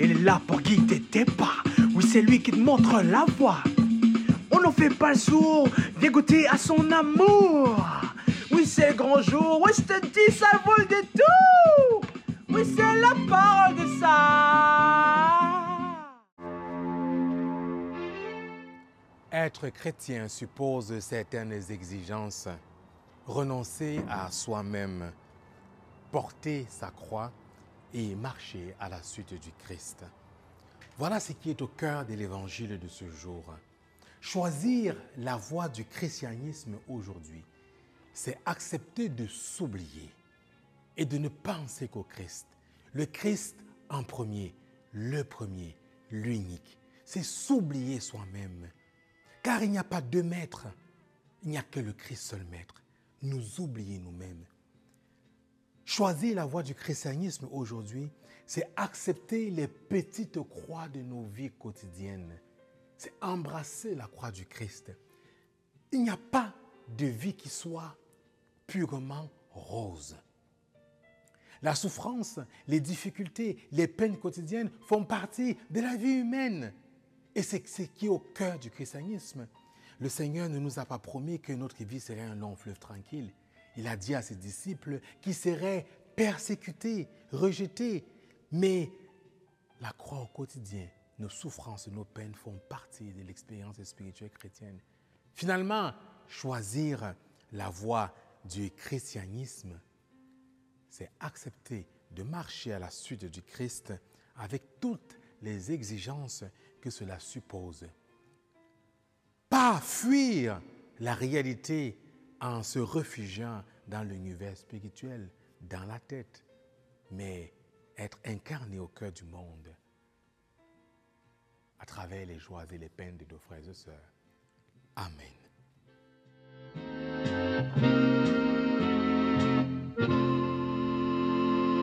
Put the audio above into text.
Il est là pour guider tes pas. Oui, c'est lui qui te montre la voie. On n'en fait pas le sourd, dégoûté à son amour. Oui, c'est grand jour. Oui, je te dis, ça vaut le détour. Oui, c'est la parole de ça. Être chrétien suppose certaines exigences. Renoncer à soi-même, porter sa croix et marcher à la suite du Christ. Voilà ce qui est au cœur de l'évangile de ce jour. Choisir la voie du christianisme aujourd'hui, c'est accepter de s'oublier et de ne penser qu'au Christ. Le Christ en premier, le premier, l'unique. C'est s'oublier soi-même. Car il n'y a pas deux maîtres, il n'y a que le Christ seul maître. Nous oublier nous-mêmes. Choisir la voie du christianisme aujourd'hui, c'est accepter les petites croix de nos vies quotidiennes. C'est embrasser la croix du Christ. Il n'y a pas de vie qui soit purement rose. La souffrance, les difficultés, les peines quotidiennes font partie de la vie humaine. Et c'est ce qui est au cœur du christianisme. Le Seigneur ne nous a pas promis que notre vie serait un long fleuve tranquille. Il a dit à ses disciples qu'ils seraient persécutés, rejetés. Mais la croix au quotidien, nos souffrances, nos peines font partie de l'expérience spirituelle chrétienne. Finalement, choisir la voie du christianisme, c'est accepter de marcher à la suite du Christ avec toutes les exigences que cela suppose. Pas fuir la réalité en se réfugiant dans l'univers spirituel, dans la tête, mais être incarné au cœur du monde à travers les joies et les peines de nos frères et sœurs. Amen.